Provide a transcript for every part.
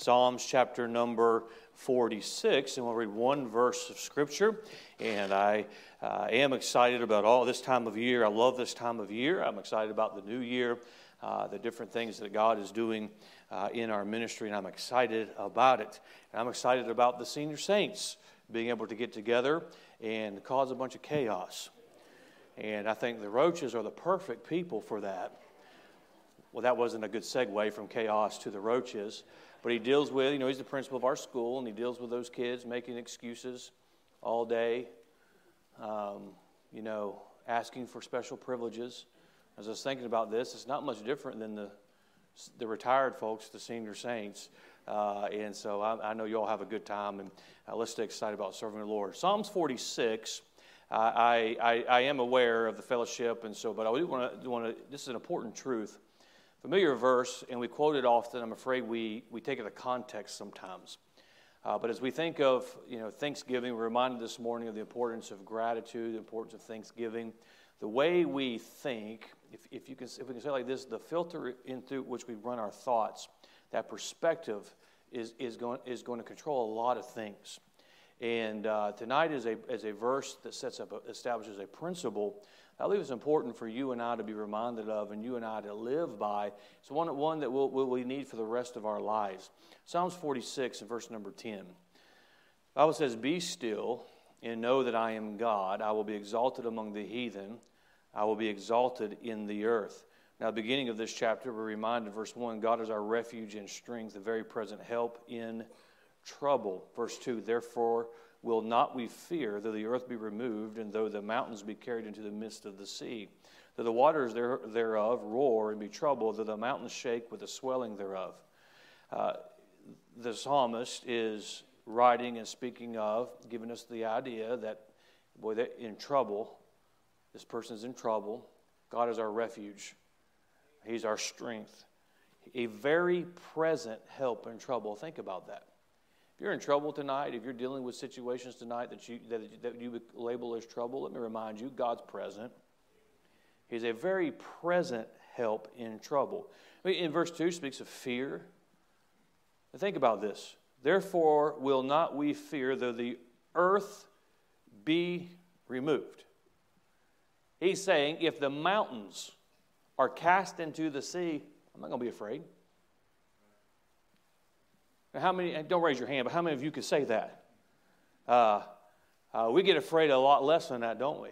Psalms chapter number 46, and we'll read one verse of Scripture. And I uh, am excited about all this time of year. I love this time of year. I'm excited about the new year, uh, the different things that God is doing uh, in our ministry, and I'm excited about it. And I'm excited about the senior saints being able to get together and cause a bunch of chaos. And I think the roaches are the perfect people for that. Well, that wasn't a good segue from chaos to the roaches, but he deals with, you know, he's the principal of our school, and he deals with those kids making excuses all day, um, you know, asking for special privileges. As I was thinking about this, it's not much different than the, the retired folks, the senior saints. Uh, and so I, I, know you all have a good time, and uh, let's stay excited about serving the Lord. Psalms 46. Uh, I, I, I, am aware of the fellowship, and so, but I do want to, want to. This is an important truth familiar verse, and we quote it often. I'm afraid we, we take it out of context sometimes. Uh, but as we think of you know, Thanksgiving, we're reminded this morning of the importance of gratitude, the importance of Thanksgiving. The way we think, if, if, you can, if we can say like this, the filter in through which we run our thoughts, that perspective is, is, going, is going to control a lot of things. And uh, tonight is a, is a verse that sets up, a, establishes a principle I believe it's important for you and I to be reminded of and you and I to live by. It's one, one that we'll, we need for the rest of our lives. Psalms 46 and verse number 10. The Bible says, Be still and know that I am God. I will be exalted among the heathen. I will be exalted in the earth. Now, the beginning of this chapter, we're reminded, verse 1 God is our refuge and strength, the very present help in trouble. Verse 2 Therefore, Will not we fear, though the earth be removed, and though the mountains be carried into the midst of the sea? Though the waters there, thereof roar and be troubled, though the mountains shake with the swelling thereof. Uh, the psalmist is writing and speaking of, giving us the idea that, boy, they're in trouble. This person's in trouble. God is our refuge, He's our strength. A very present help in trouble. Think about that. If you're in trouble tonight, if you're dealing with situations tonight that you, that, that you label as trouble, let me remind you God's present. He's a very present help in trouble. I mean, in verse 2 speaks of fear. think about this. Therefore, will not we fear though the earth be removed? He's saying, if the mountains are cast into the sea, I'm not going to be afraid. How many, don't raise your hand, but how many of you could say that? Uh, uh, we get afraid a lot less than that, don't we?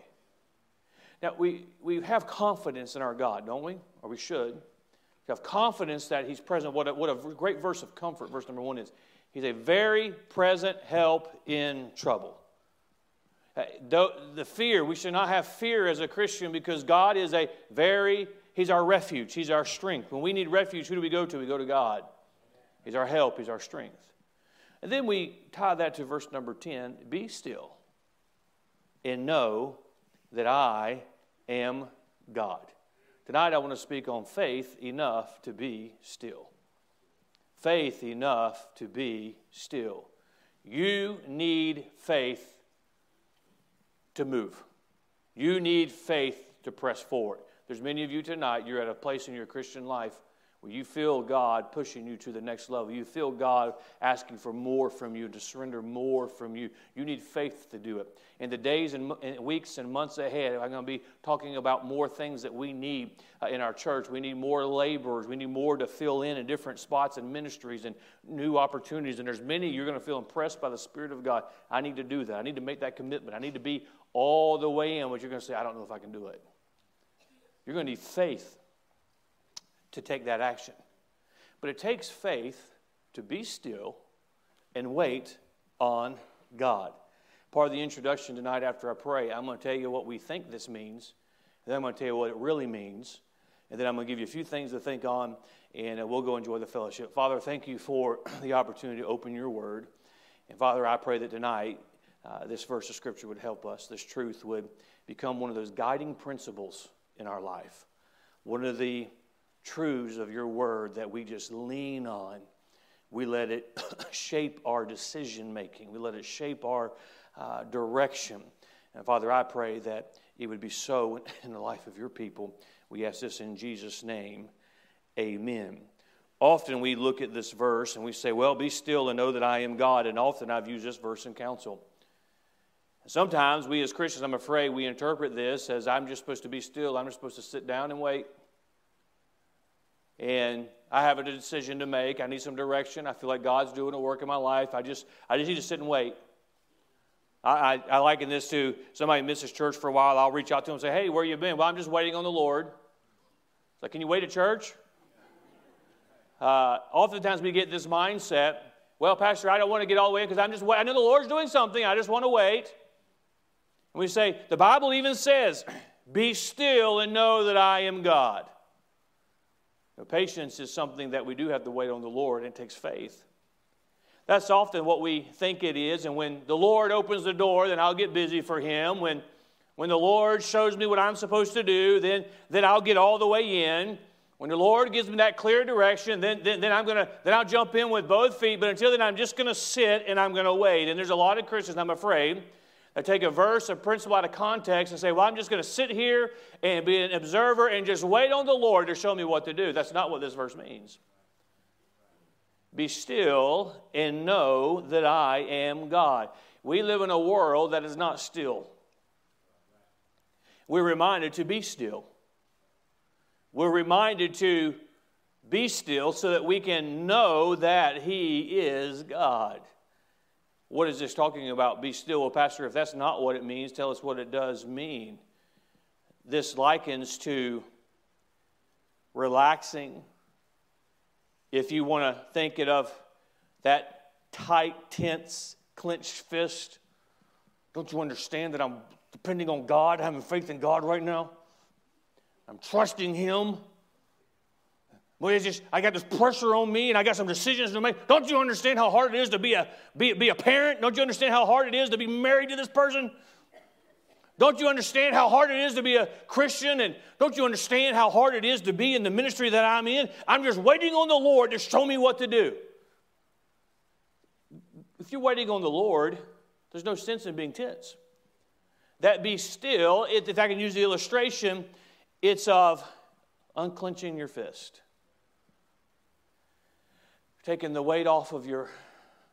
Now, we, we have confidence in our God, don't we? Or we should. We have confidence that He's present. What a, what a great verse of comfort, verse number one is. He's a very present help in trouble. Uh, the fear, we should not have fear as a Christian because God is a very, He's our refuge, He's our strength. When we need refuge, who do we go to? We go to God. He's our help, He's our strength. And then we tie that to verse number 10 Be still and know that I am God. Tonight I want to speak on faith enough to be still. Faith enough to be still. You need faith to move. You need faith to press forward. There's many of you tonight, you're at a place in your Christian life where you feel God pushing you to the next level. You feel God asking for more from you, to surrender more from you. You need faith to do it. In the days and, weeks and months ahead, I'm going to be talking about more things that we need uh, in our church. We need more laborers. We need more to fill in in different spots and ministries and new opportunities. And there's many you're going to feel impressed by the Spirit of God. I need to do that. I need to make that commitment. I need to be all the way in, but you're going to say, I don't know if I can do it. You're going to need faith to take that action. But it takes faith to be still and wait on God. Part of the introduction tonight after I pray, I'm going to tell you what we think this means, and then I'm going to tell you what it really means, and then I'm going to give you a few things to think on, and uh, we'll go enjoy the fellowship. Father, thank you for the opportunity to open your word. And Father, I pray that tonight uh, this verse of Scripture would help us, this truth would become one of those guiding principles in our life. One of the truths of your word that we just lean on. We let it shape our decision making, we let it shape our uh, direction. And Father, I pray that it would be so in the life of your people. We ask this in Jesus' name. Amen. Often we look at this verse and we say, Well, be still and know that I am God. And often I've used this verse in counsel. Sometimes we as Christians, I'm afraid, we interpret this as I'm just supposed to be still, I'm just supposed to sit down and wait. And I have a decision to make. I need some direction. I feel like God's doing a work in my life. I just, I just need to sit and wait. I, I, I liken this to somebody misses church for a while. I'll reach out to them and say, Hey, where you been? Well, I'm just waiting on the Lord. It's like, Can you wait at church? Uh, oftentimes we get this mindset well, Pastor, I don't want to get all the way in because I'm just, I know the Lord's doing something. I just want to wait. And we say, the Bible even says, be still and know that I am God. Patience is something that we do have to wait on the Lord, and it takes faith. That's often what we think it is. And when the Lord opens the door, then I'll get busy for Him. When, when the Lord shows me what I'm supposed to do, then, then I'll get all the way in. When the Lord gives me that clear direction, then, then, then I'm gonna then I'll jump in with both feet. But until then, I'm just gonna sit and I'm gonna wait. And there's a lot of Christians, I'm afraid, that take a verse, a principle out of context, and say, "Well, I'm just gonna sit here and be an observer and just wait on the Lord to show me what to do." That's not what this verse means. Be still and know that I am God. We live in a world that is not still. We're reminded to be still. We're reminded to be still so that we can know that He is God. What is this talking about? Be still. Well, Pastor, if that's not what it means, tell us what it does mean. This likens to relaxing. If you want to think it of that tight, tense, clenched fist, don't you understand that I'm depending on God, having faith in God right now? I'm trusting Him. Well, it's just, I got this pressure on me and I got some decisions to make. Don't you understand how hard it is to be a, be, be a parent? Don't you understand how hard it is to be married to this person? Don't you understand how hard it is to be a Christian? And don't you understand how hard it is to be in the ministry that I'm in? I'm just waiting on the Lord to show me what to do. If you're waiting on the Lord, there's no sense in being tense. That be still, if I can use the illustration, it's of unclenching your fist, taking the weight off of your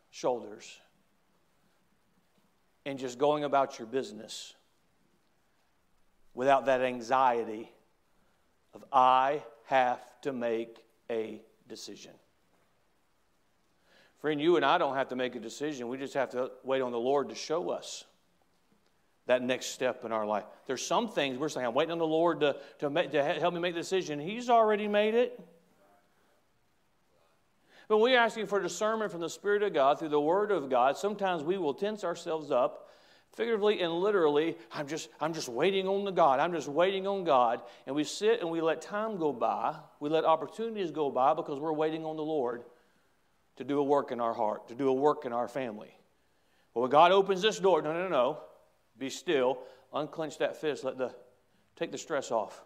shoulders, and just going about your business without that anxiety of, I have to make a decision. Friend, you and I don't have to make a decision. We just have to wait on the Lord to show us that next step in our life. There's some things we're saying, I'm waiting on the Lord to, to, make, to help me make the decision. He's already made it. When we're asking for discernment from the Spirit of God through the Word of God, sometimes we will tense ourselves up, figuratively and literally. I'm just, I'm just waiting on the God. I'm just waiting on God. And we sit and we let time go by. We let opportunities go by because we're waiting on the Lord to do a work in our heart, to do a work in our family. But when God opens this door, no, no, no. Be still, unclench that fist, let the take the stress off.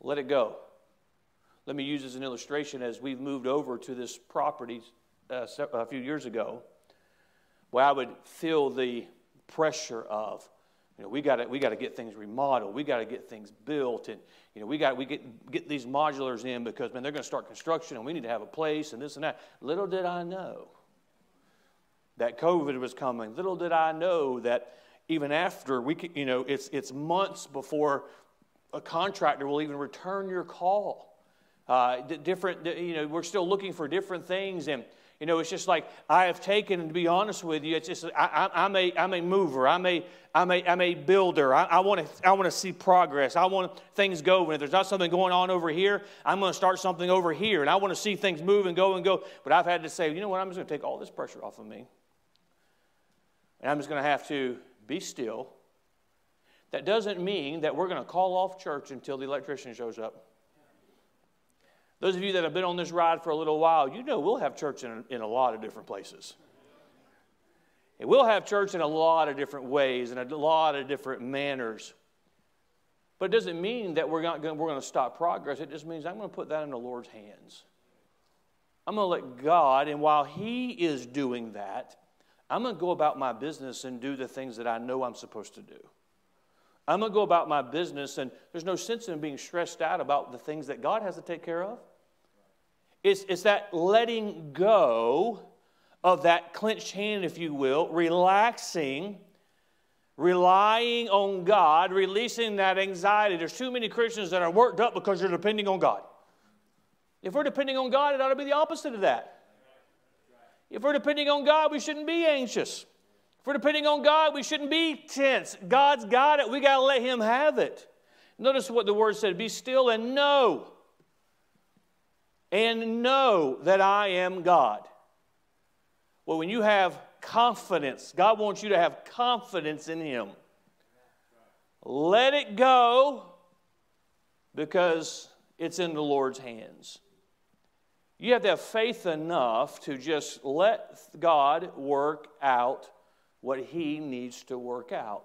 Let it go. Let me use as an illustration as we've moved over to this property uh, a few years ago, where I would feel the pressure of, you know, we got we got to get things remodeled, we got to get things built, and you know, we got we get get these modulars in because man, they're going to start construction, and we need to have a place and this and that. Little did I know that COVID was coming. Little did I know that even after we, could, you know, it's, it's months before a contractor will even return your call. Uh, different, you know, we're still looking for different things. And, you know, it's just like I have taken, and to be honest with you, it's just I, am a, I'm a mover. I'm a, I'm a, I'm a builder. I, want to I want to see progress. I want things go. And if there's not something going on over here, I'm going to start something over here. And I want to see things move and go and go. But I've had to say, you know what? I'm just going to take all this pressure off of me. And I'm just going to have to be still. That doesn't mean that we're going to call off church until the electrician shows up. Those of you that have been on this ride for a little while, you know we'll have church in, in a lot of different places. And we'll have church in a lot of different ways and a lot of different manners. But it doesn't mean that we're, not going, we're going to stop progress. It just means I'm going to put that in the Lord's hands. I'm going to let God, and while He is doing that, I'm going to go about my business and do the things that I know I'm supposed to do. I'm going to go about my business, and there's no sense in being stressed out about the things that God has to take care of. It's, it's that letting go of that clenched hand, if you will, relaxing, relying on God, releasing that anxiety. There's too many Christians that are worked up because they're depending on God. If we're depending on God, it ought to be the opposite of that. If we're depending on God, we shouldn't be anxious. We're depending on God, we shouldn't be tense. God's got it. We got to let Him have it. Notice what the word said be still and know. And know that I am God. Well, when you have confidence, God wants you to have confidence in Him. Let it go because it's in the Lord's hands. You have to have faith enough to just let God work out what He needs to work out.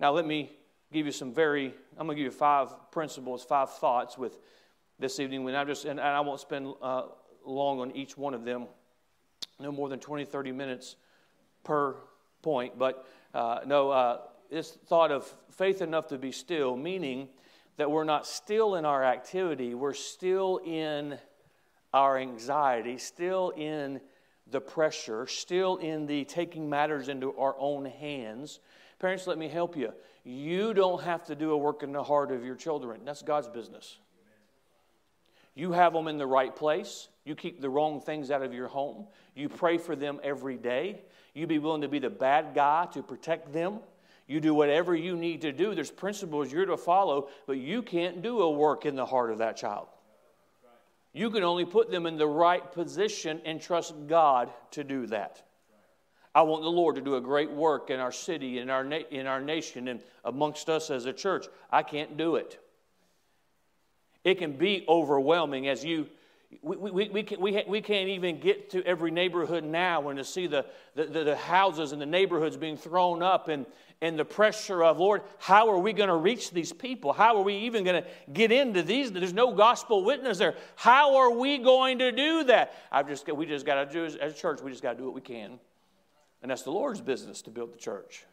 Now, let me give you some very, I'm going to give you five principles, five thoughts with this evening. When I just, and I won't spend uh, long on each one of them, no more than 20, 30 minutes per point. But uh, no, uh, this thought of faith enough to be still, meaning that we're not still in our activity, we're still in our anxiety, still in the pressure, still in the taking matters into our own hands. Parents, let me help you. You don't have to do a work in the heart of your children. That's God's business. You have them in the right place. You keep the wrong things out of your home. You pray for them every day. You be willing to be the bad guy to protect them. You do whatever you need to do. There's principles you're to follow, but you can't do a work in the heart of that child. You can only put them in the right position and trust God to do that. I want the Lord to do a great work in our city, in our, na- in our nation, and amongst us as a church. I can't do it. It can be overwhelming as you. We, we, we, can, we, we can't even get to every neighborhood now and to see the, the, the, houses and the neighborhoods being thrown up and, and the pressure of, Lord, how are we going to reach these people? How are we even going to get into these? There's no gospel witness there. How are we going to do that? I've just, we just got to do, as a church, we just got to do what we can. And that's the Lord's business to build the church.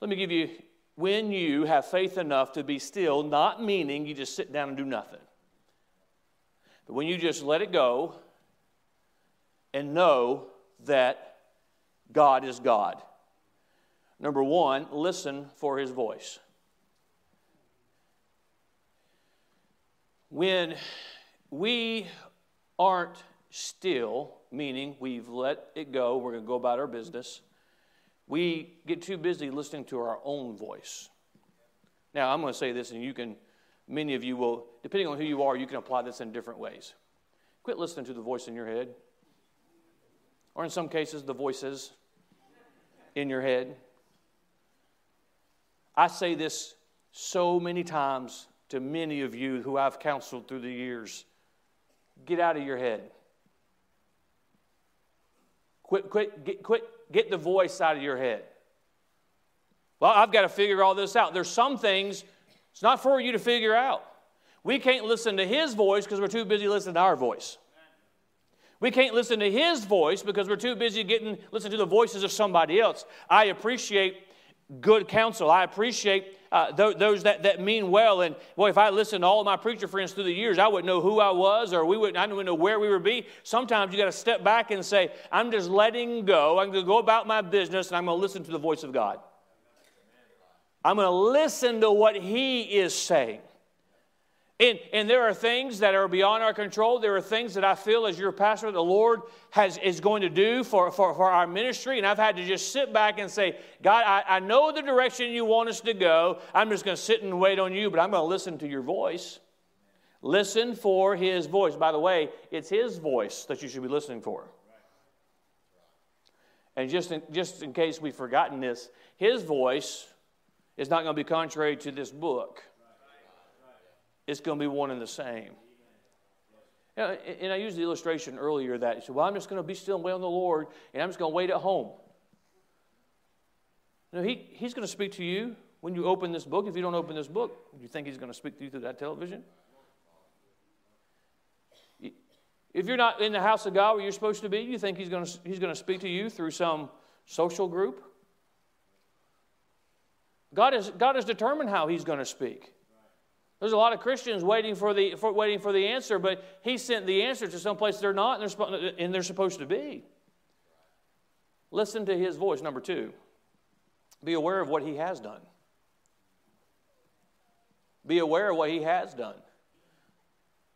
Let me give you when you have faith enough to be still, not meaning you just sit down and do nothing, but when you just let it go and know that God is God. Number one, listen for his voice. When we aren't still, meaning we've let it go, we're going to go about our business, we get too busy listening to our own voice. Now, I'm going to say this, and you can, many of you will, depending on who you are, you can apply this in different ways. Quit listening to the voice in your head, or in some cases, the voices in your head. I say this so many times to many of you who I've counseled through the years get out of your head. Quit, quit, get, quit, get the voice out of your head. Well, I've got to figure all this out. There's some things it's not for you to figure out. We can't listen to his voice because we're too busy listening to our voice. We can't listen to his voice because we're too busy getting listen to the voices of somebody else. I appreciate good counsel. I appreciate uh, th- those that, that mean well. And boy, if I listened to all my preacher friends through the years, I wouldn't know who I was or we wouldn't, I wouldn't know where we would be. Sometimes you got to step back and say, I'm just letting go. I'm going to go about my business and I'm going to listen to the voice of God. I'm going to listen to what He is saying. And, and there are things that are beyond our control. There are things that I feel as your pastor the Lord has, is going to do for, for, for our ministry. And I've had to just sit back and say, God, I, I know the direction you want us to go. I'm just going to sit and wait on you, but I'm going to listen to your voice. Listen for his voice. By the way, it's his voice that you should be listening for. And just in, just in case we've forgotten this, his voice is not going to be contrary to this book it's going to be one and the same. You know, and I used the illustration earlier that he said, Well, I'm just going to be still and wait on the Lord, and I'm just going to wait at home. You know, he, he's going to speak to you when you open this book. If you don't open this book, do you think he's going to speak to you through that television? If you're not in the house of God where you're supposed to be, you think he's going to, he's going to speak to you through some social group? God has, God has determined how he's going to speak. There's a lot of Christians waiting for the, for, waiting for the answer, but he sent the answer to some place they're not and they're, and they're supposed to be. Listen to his voice. Number two, be aware of what he has done. Be aware of what he has done.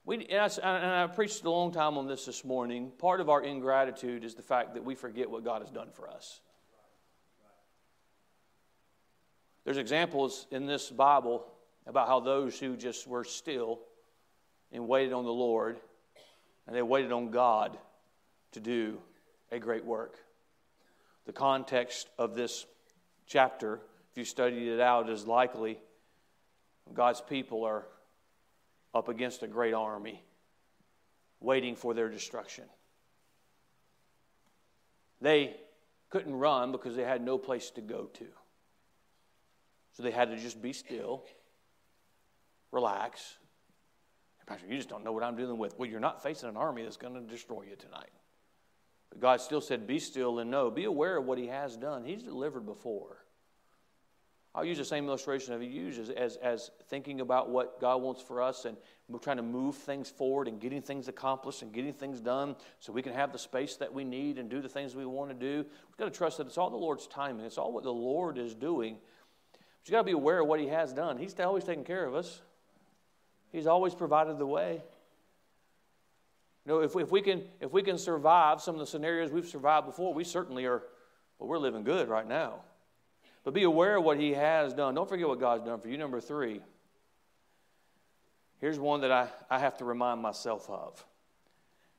We, and, I, and I preached a long time on this this morning. Part of our ingratitude is the fact that we forget what God has done for us. There's examples in this Bible about how those who just were still and waited on the Lord and they waited on God to do a great work. The context of this chapter, if you studied it out, is likely God's people are up against a great army waiting for their destruction. They couldn't run because they had no place to go to. So they had to just be still, relax. Pastor, you just don't know what I'm dealing with. Well, you're not facing an army that's going to destroy you tonight. But God still said, Be still and know. Be aware of what He has done. He's delivered before. I'll use the same illustration I've used as, as, as, thinking about what God wants for us and we're trying to move things forward and getting things accomplished and getting things done so we can have the space that we need and do the things we want to do. We've got to trust that it's all the Lord's timing. It's all what the Lord is doing. But you've got to be aware of what He has done. He's always taking care of us, He's always provided the way. You know, if we, if, we can, if we can survive some of the scenarios we've survived before, we certainly are, well, we're living good right now. But be aware of what He has done. Don't forget what God's done for you. Number three, here's one that I, I have to remind myself of.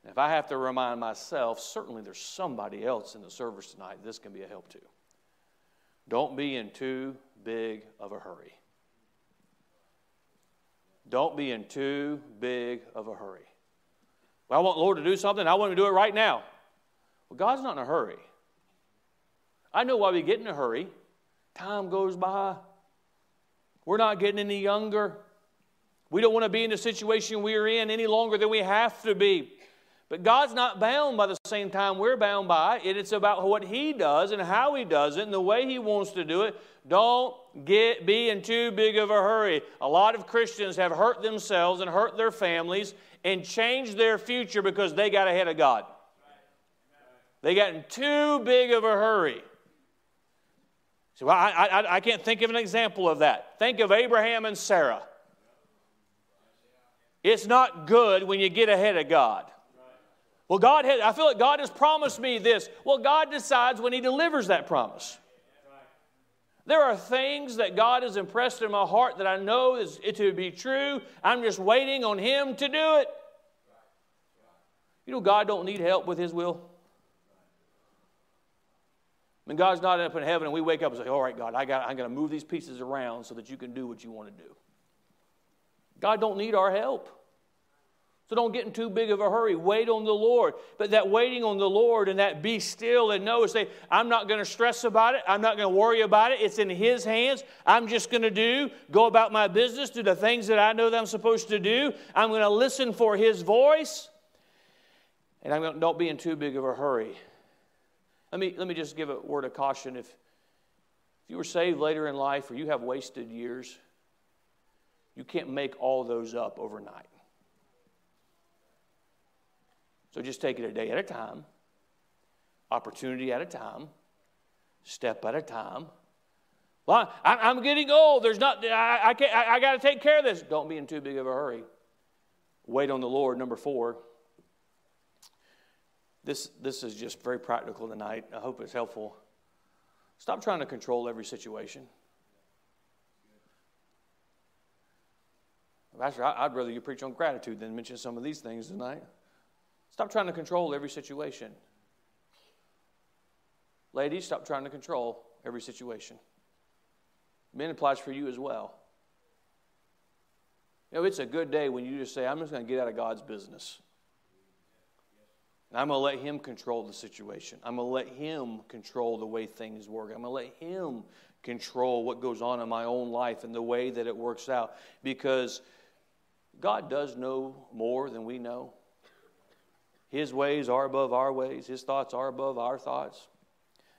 If I have to remind myself, certainly there's somebody else in the service tonight this can be a help to. Don't be in too big of a hurry. Don't be in too big of a hurry. Well, I want Lord to do something. I want Him to do it right now. Well, God's not in a hurry. I know why we get in a hurry. Time goes by. We're not getting any younger. We don't want to be in the situation we're in any longer than we have to be. But God's not bound by the same time we're bound by it. It's about what He does and how He does it and the way He wants to do it. Don't get be in too big of a hurry. A lot of Christians have hurt themselves and hurt their families and changed their future because they got ahead of God. They got in too big of a hurry. So I, I, I can't think of an example of that. Think of Abraham and Sarah. It's not good when you get ahead of God. Well, God has, I feel like God has promised me this. Well, God decides when He delivers that promise. There are things that God has impressed in my heart that I know is to be true. I'm just waiting on Him to do it. You know, God don't need help with His will. When God's not up in heaven and we wake up and say, All right, God, I got, I'm going to move these pieces around so that you can do what you want to do. God don't need our help. So don't get in too big of a hurry. Wait on the Lord. But that waiting on the Lord and that be still and know, say, I'm not going to stress about it. I'm not going to worry about it. It's in His hands. I'm just going to do, go about my business, do the things that I know that I'm supposed to do. I'm going to listen for His voice. And I'm going don't be in too big of a hurry. Let me, let me just give a word of caution. If, if you were saved later in life or you have wasted years, you can't make all those up overnight. So just take it a day at a time, opportunity at a time, step at a time. Well, I, am getting old. There's not. I, I can't. I, I got to take care of this. Don't be in too big of a hurry. Wait on the Lord. Number four. This, this is just very practical tonight. I hope it's helpful. Stop trying to control every situation. Pastor, I'd rather you preach on gratitude than mention some of these things tonight. Stop trying to control every situation. Ladies, stop trying to control every situation. Men applies for you as well. You know, it's a good day when you just say, I'm just going to get out of God's business. And I'm going to let Him control the situation. I'm going to let Him control the way things work. I'm going to let Him control what goes on in my own life and the way that it works out. Because God does know more than we know. His ways are above our ways, His thoughts are above our thoughts.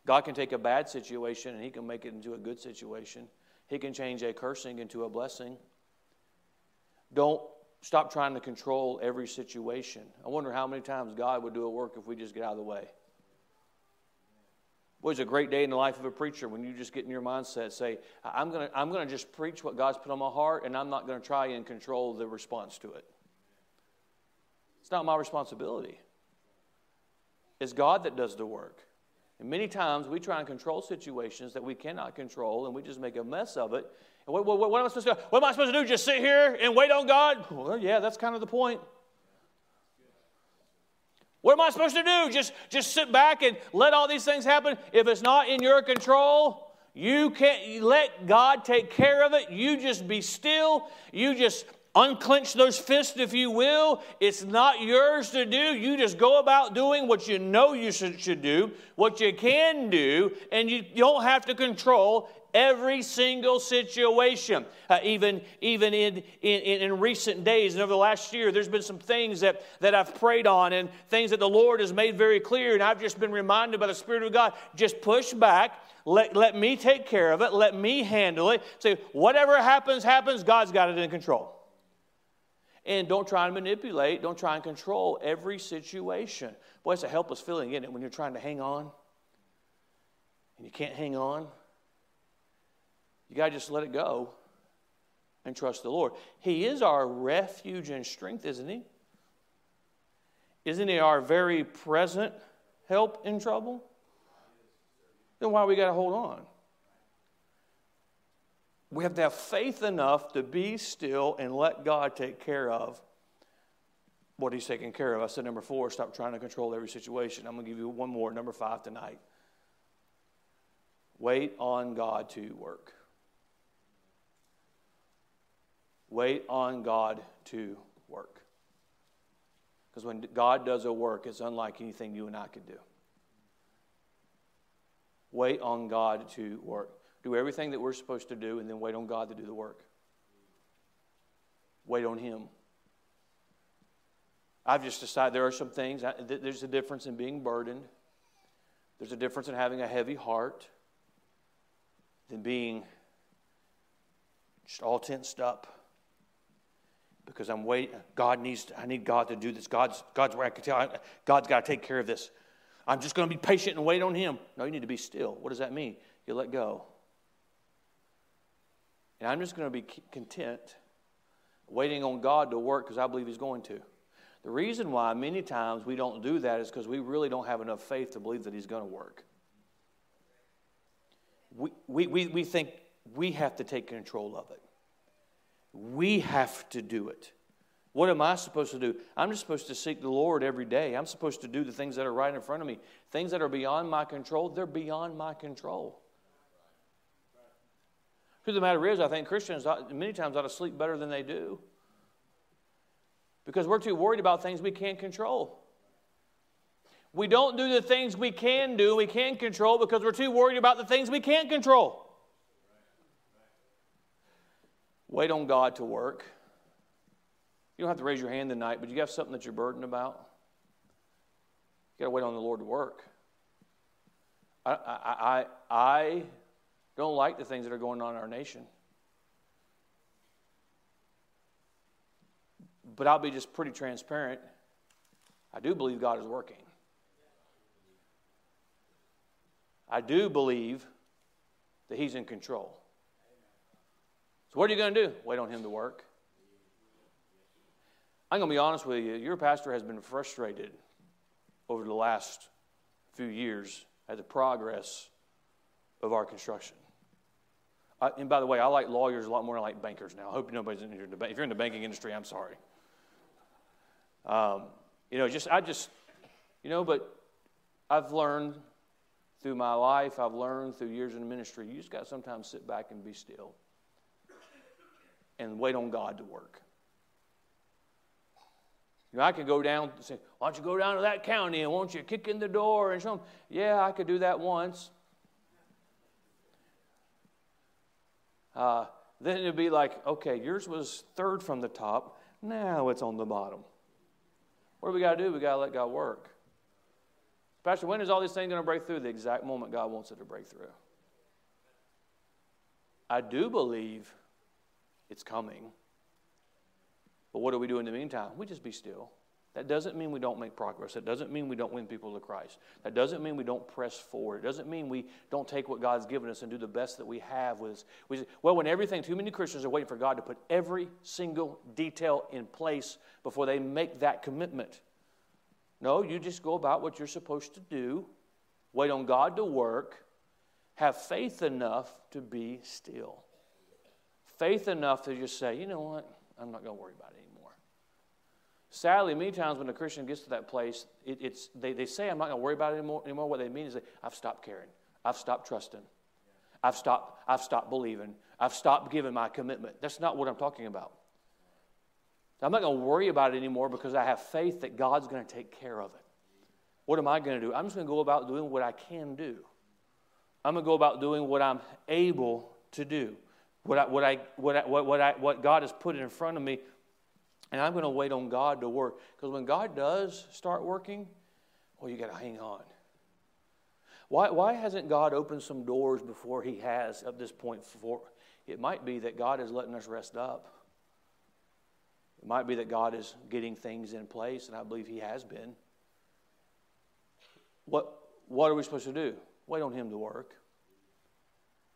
God can take a bad situation and He can make it into a good situation. He can change a cursing into a blessing. Don't stop trying to control every situation. I wonder how many times God would do a work if we just get out of the way. Boy, it's a great day in the life of a preacher when you just get in your mindset, say, I'm going to I'm going to just preach what God's put on my heart, and I'm not going to try and control the response to it. It's not my responsibility. It's God that does the work. And many times we try and control situations that we cannot control, and we just make a mess of it. And what, what, what am I supposed to do? What am I supposed to do? Just sit here and wait on God? Well, yeah, that's kind of the point. What am I supposed to do? Just, just sit back and let all these things happen? If it's not in your control, you can't let God take care of it. You just be still. You just unclench those fists, if you will. It's not yours to do. You just go about doing what you know you should, should do, what you can do, and you don't have to control every single situation. Uh, even even in, in, in recent days and over the last year, there's been some things that, that I've prayed on and things that the Lord has made very clear. And I've just been reminded by the Spirit of God just push back. Let, let me take care of it. Let me handle it. Say, whatever happens, happens. God's got it in control. And don't try and manipulate, don't try and control every situation. Boy, it's a helpless feeling, isn't it, when you're trying to hang on and you can't hang on? You got to just let it go and trust the Lord. He is our refuge and strength, isn't He? Isn't He our very present help in trouble? Then why we got to hold on? We have to have faith enough to be still and let God take care of what He's taking care of. I said number four, stop trying to control every situation. I'm going to give you one more, number five tonight. Wait on God to work. Wait on God to work. Because when God does a work, it's unlike anything you and I could do. Wait on God to work. Do everything that we're supposed to do and then wait on God to do the work. Wait on Him. I've just decided there are some things, there's a difference in being burdened, there's a difference in having a heavy heart than being just all tensed up because I'm waiting. God needs. To, I need God to do this. God's God's where I can tell. God's got to take care of this. I'm just going to be patient and wait on Him. No, you need to be still. What does that mean? You let go. And I'm just going to be content, waiting on God to work because I believe He's going to. The reason why many times we don't do that is because we really don't have enough faith to believe that He's going to work. We, we, we, we think we have to take control of it. We have to do it. What am I supposed to do? I'm just supposed to seek the Lord every day. I'm supposed to do the things that are right in front of me. Things that are beyond my control, they're beyond my control. Truth of the matter is, I think Christians many times ought to sleep better than they do because we're too worried about things we can't control. We don't do the things we can do, we can control because we're too worried about the things we can't control. Wait on God to work. You don't have to raise your hand tonight, but you have something that you're burdened about. You got to wait on the Lord to work. I, I, I, I don't like the things that are going on in our nation. But I'll be just pretty transparent. I do believe God is working. I do believe that He's in control. So, what are you going to do? Wait on Him to work. I'm going to be honest with you. Your pastor has been frustrated over the last few years at the progress of our construction. I, and by the way, I like lawyers a lot more than I like bankers now. I hope nobody's in here. If you're in the banking industry, I'm sorry. Um, you know, just I just, you know, but I've learned through my life, I've learned through years in ministry, you just got to sometimes sit back and be still and wait on God to work. You know, I could go down and say, Why don't you go down to that county and won't you kick in the door and show them? Yeah, I could do that once. Uh, then it'd be like, okay, yours was third from the top. Now it's on the bottom. What do we got to do? We got to let God work. Pastor, when is all these things going to break through? The exact moment God wants it to break through. I do believe it's coming. But what do we do in the meantime? We just be still. That doesn't mean we don't make progress. That doesn't mean we don't win people to Christ. That doesn't mean we don't press forward. It doesn't mean we don't take what God's given us and do the best that we have with us. We say, well, when everything, too many Christians are waiting for God to put every single detail in place before they make that commitment. No, you just go about what you're supposed to do, wait on God to work, have faith enough to be still. Faith enough to just say, you know what, I'm not going to worry about it anymore. Sadly, many times when a Christian gets to that place, it, it's, they, they say, I'm not going to worry about it anymore, anymore. What they mean is, I've stopped caring. I've stopped trusting. I've stopped, I've stopped believing. I've stopped giving my commitment. That's not what I'm talking about. I'm not going to worry about it anymore because I have faith that God's going to take care of it. What am I going to do? I'm just going to go about doing what I can do. I'm going to go about doing what I'm able to do, what, I, what, I, what, I, what, what, I, what God has put in front of me, and I'm going to wait on God to work. Because when God does start working, well, you got to hang on. Why, why hasn't God opened some doors before He has at this point? For it might be that God is letting us rest up. It might be that God is getting things in place, and I believe He has been. What, what are we supposed to do? Wait on Him to work.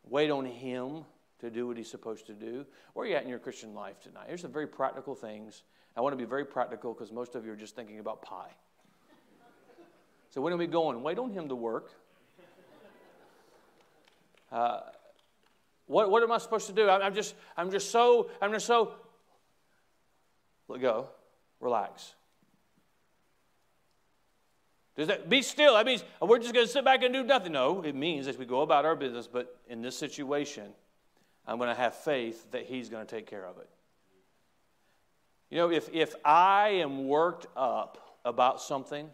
Wait on Him to do what He's supposed to do. Where are you at in your Christian life tonight? Here's some very practical things. I want to be very practical because most of you are just thinking about pie. So, when are we going? Wait on Him to work. Uh, what, what am I supposed to do? I'm, I'm, just, I'm just so, I'm just so let go. Relax. Does that be still? That means we're just going to sit back and do nothing. No, it means as we go about our business, but in this situation, I'm going to have faith that He's going to take care of it. You know, if, if I am worked up about something,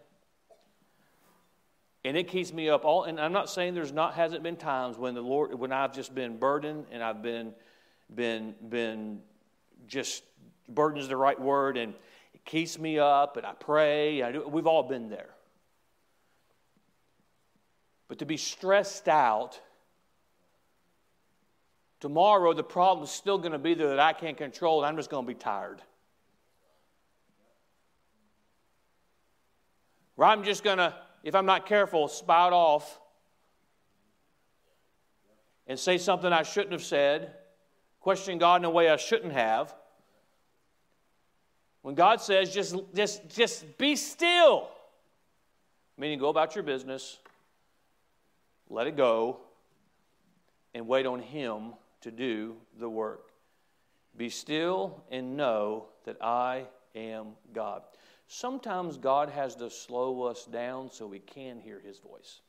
and it keeps me up all and i'm not saying there's not hasn't been times when the lord when i've just been burdened and i've been been been just burden is the right word, and it keeps me up, and I pray. I do, we've all been there. But to be stressed out, tomorrow the problem's still going to be there that I can't control, and I'm just going to be tired. Or I'm just going to, if I'm not careful, spout off and say something I shouldn't have said, question God in a way I shouldn't have. When God says, just, just, just be still, meaning go about your business, let it go, and wait on Him to do the work. Be still and know that I am God. Sometimes God has to slow us down so we can hear His voice.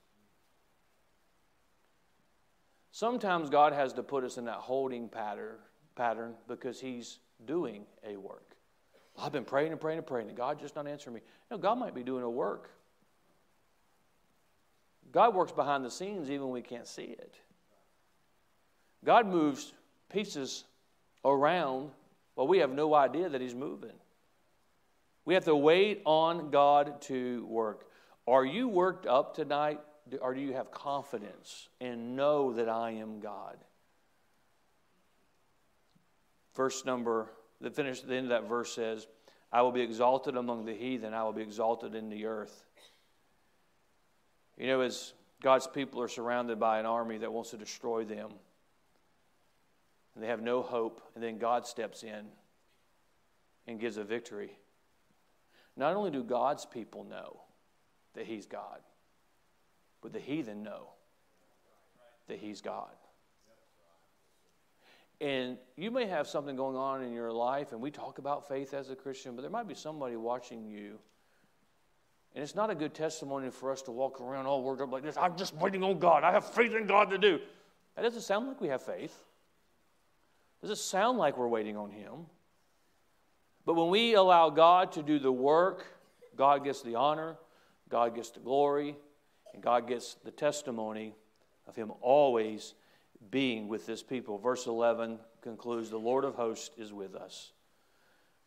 Sometimes God has to put us in that holding pattern, pattern because He's doing a work. I've been praying and praying and praying, and God just not answering me. No, God might be doing a work. God works behind the scenes even when we can't see it. God moves pieces around, but we have no idea that He's moving. We have to wait on God to work. Are you worked up tonight, or do you have confidence and know that I am God? Verse number the finish the end of that verse says, I will be exalted among the heathen, I will be exalted in the earth. You know, as God's people are surrounded by an army that wants to destroy them, and they have no hope, and then God steps in and gives a victory. Not only do God's people know that He's God, but the heathen know that He's God. And you may have something going on in your life, and we talk about faith as a Christian, but there might be somebody watching you. And it's not a good testimony for us to walk around all worked up like this. I'm just waiting on God. I have faith in God to do. That doesn't sound like we have faith. Does it sound like we're waiting on Him? But when we allow God to do the work, God gets the honor, God gets the glory, and God gets the testimony of Him always being with this people. Verse 11 concludes The Lord of hosts is with us,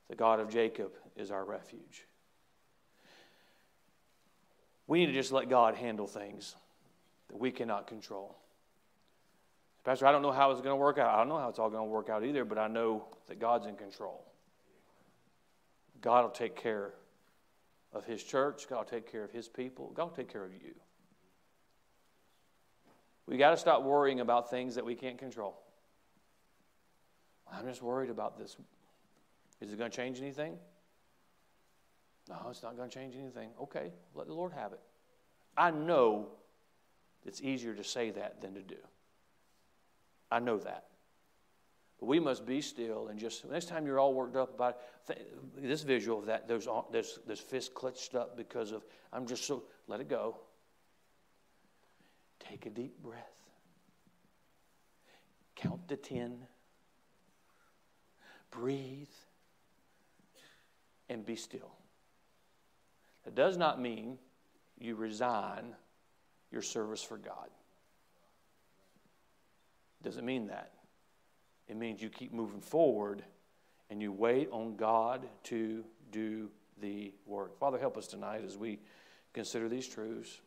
the God of Jacob is our refuge. We need to just let God handle things that we cannot control. Pastor, I don't know how it's going to work out. I don't know how it's all going to work out either, but I know that God's in control. God will take care of His church, God will take care of His people, God will take care of you. We got to stop worrying about things that we can't control. I'm just worried about this. Is it going to change anything? No, it's not going to change anything. Okay, let the Lord have it. I know it's easier to say that than to do. I know that. But we must be still and just, next time you're all worked up about it, this visual of that, those, there's, there's fist clutched up because of, I'm just so, let it go. Take a deep breath. Count to 10. Breathe. And be still. That does not mean you resign your service for God. Doesn't mean that. It means you keep moving forward and you wait on God to do the work. Father, help us tonight as we consider these truths.